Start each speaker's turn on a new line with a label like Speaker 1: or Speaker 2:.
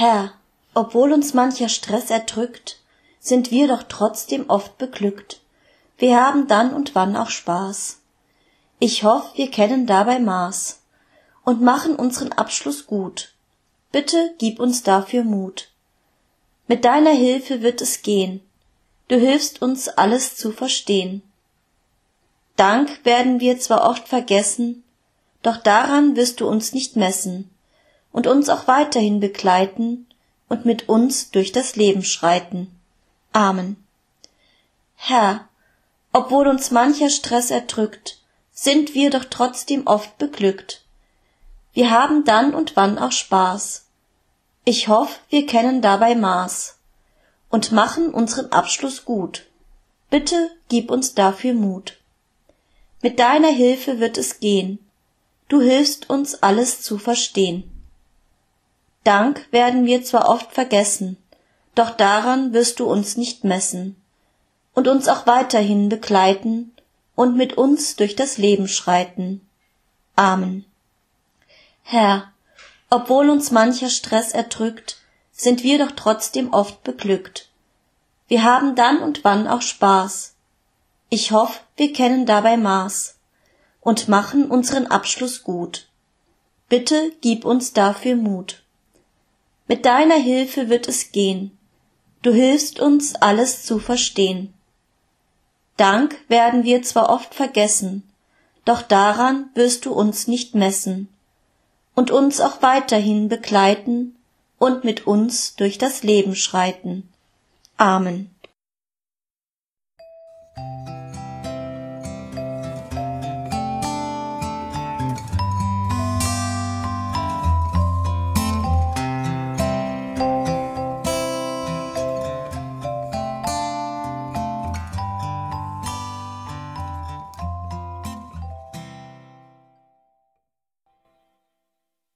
Speaker 1: Herr, obwohl uns mancher Stress erdrückt, sind wir doch trotzdem oft beglückt. Wir haben dann und wann auch Spaß. Ich hoff, wir kennen dabei Maß und machen unseren Abschluss gut. Bitte gib uns dafür Mut. Mit deiner Hilfe wird es gehen. Du hilfst uns alles zu verstehen. Dank werden wir zwar oft vergessen, doch daran wirst du uns nicht messen und uns auch weiterhin begleiten und mit uns durch das Leben schreiten. Amen. Herr, obwohl uns mancher Stress erdrückt, sind wir doch trotzdem oft beglückt. Wir haben dann und wann auch Spaß. Ich hoff, wir kennen dabei Maß und machen unseren Abschluss gut. Bitte gib uns dafür Mut. Mit deiner Hilfe wird es gehen. Du hilfst uns alles zu verstehen. Dank werden wir zwar oft vergessen, doch daran wirst du uns nicht messen und uns auch weiterhin begleiten und mit uns durch das Leben schreiten. Amen. Herr, obwohl uns mancher Stress erdrückt, sind wir doch trotzdem oft beglückt. Wir haben dann und wann auch Spaß. Ich hoff, wir kennen dabei Maß und machen unseren Abschluss gut. Bitte gib uns dafür Mut. Mit deiner Hilfe wird es gehen. Du hilfst uns, alles zu verstehen. Dank werden wir zwar oft vergessen, doch daran wirst du uns nicht messen und uns auch weiterhin begleiten und mit uns durch das Leben schreiten. Amen.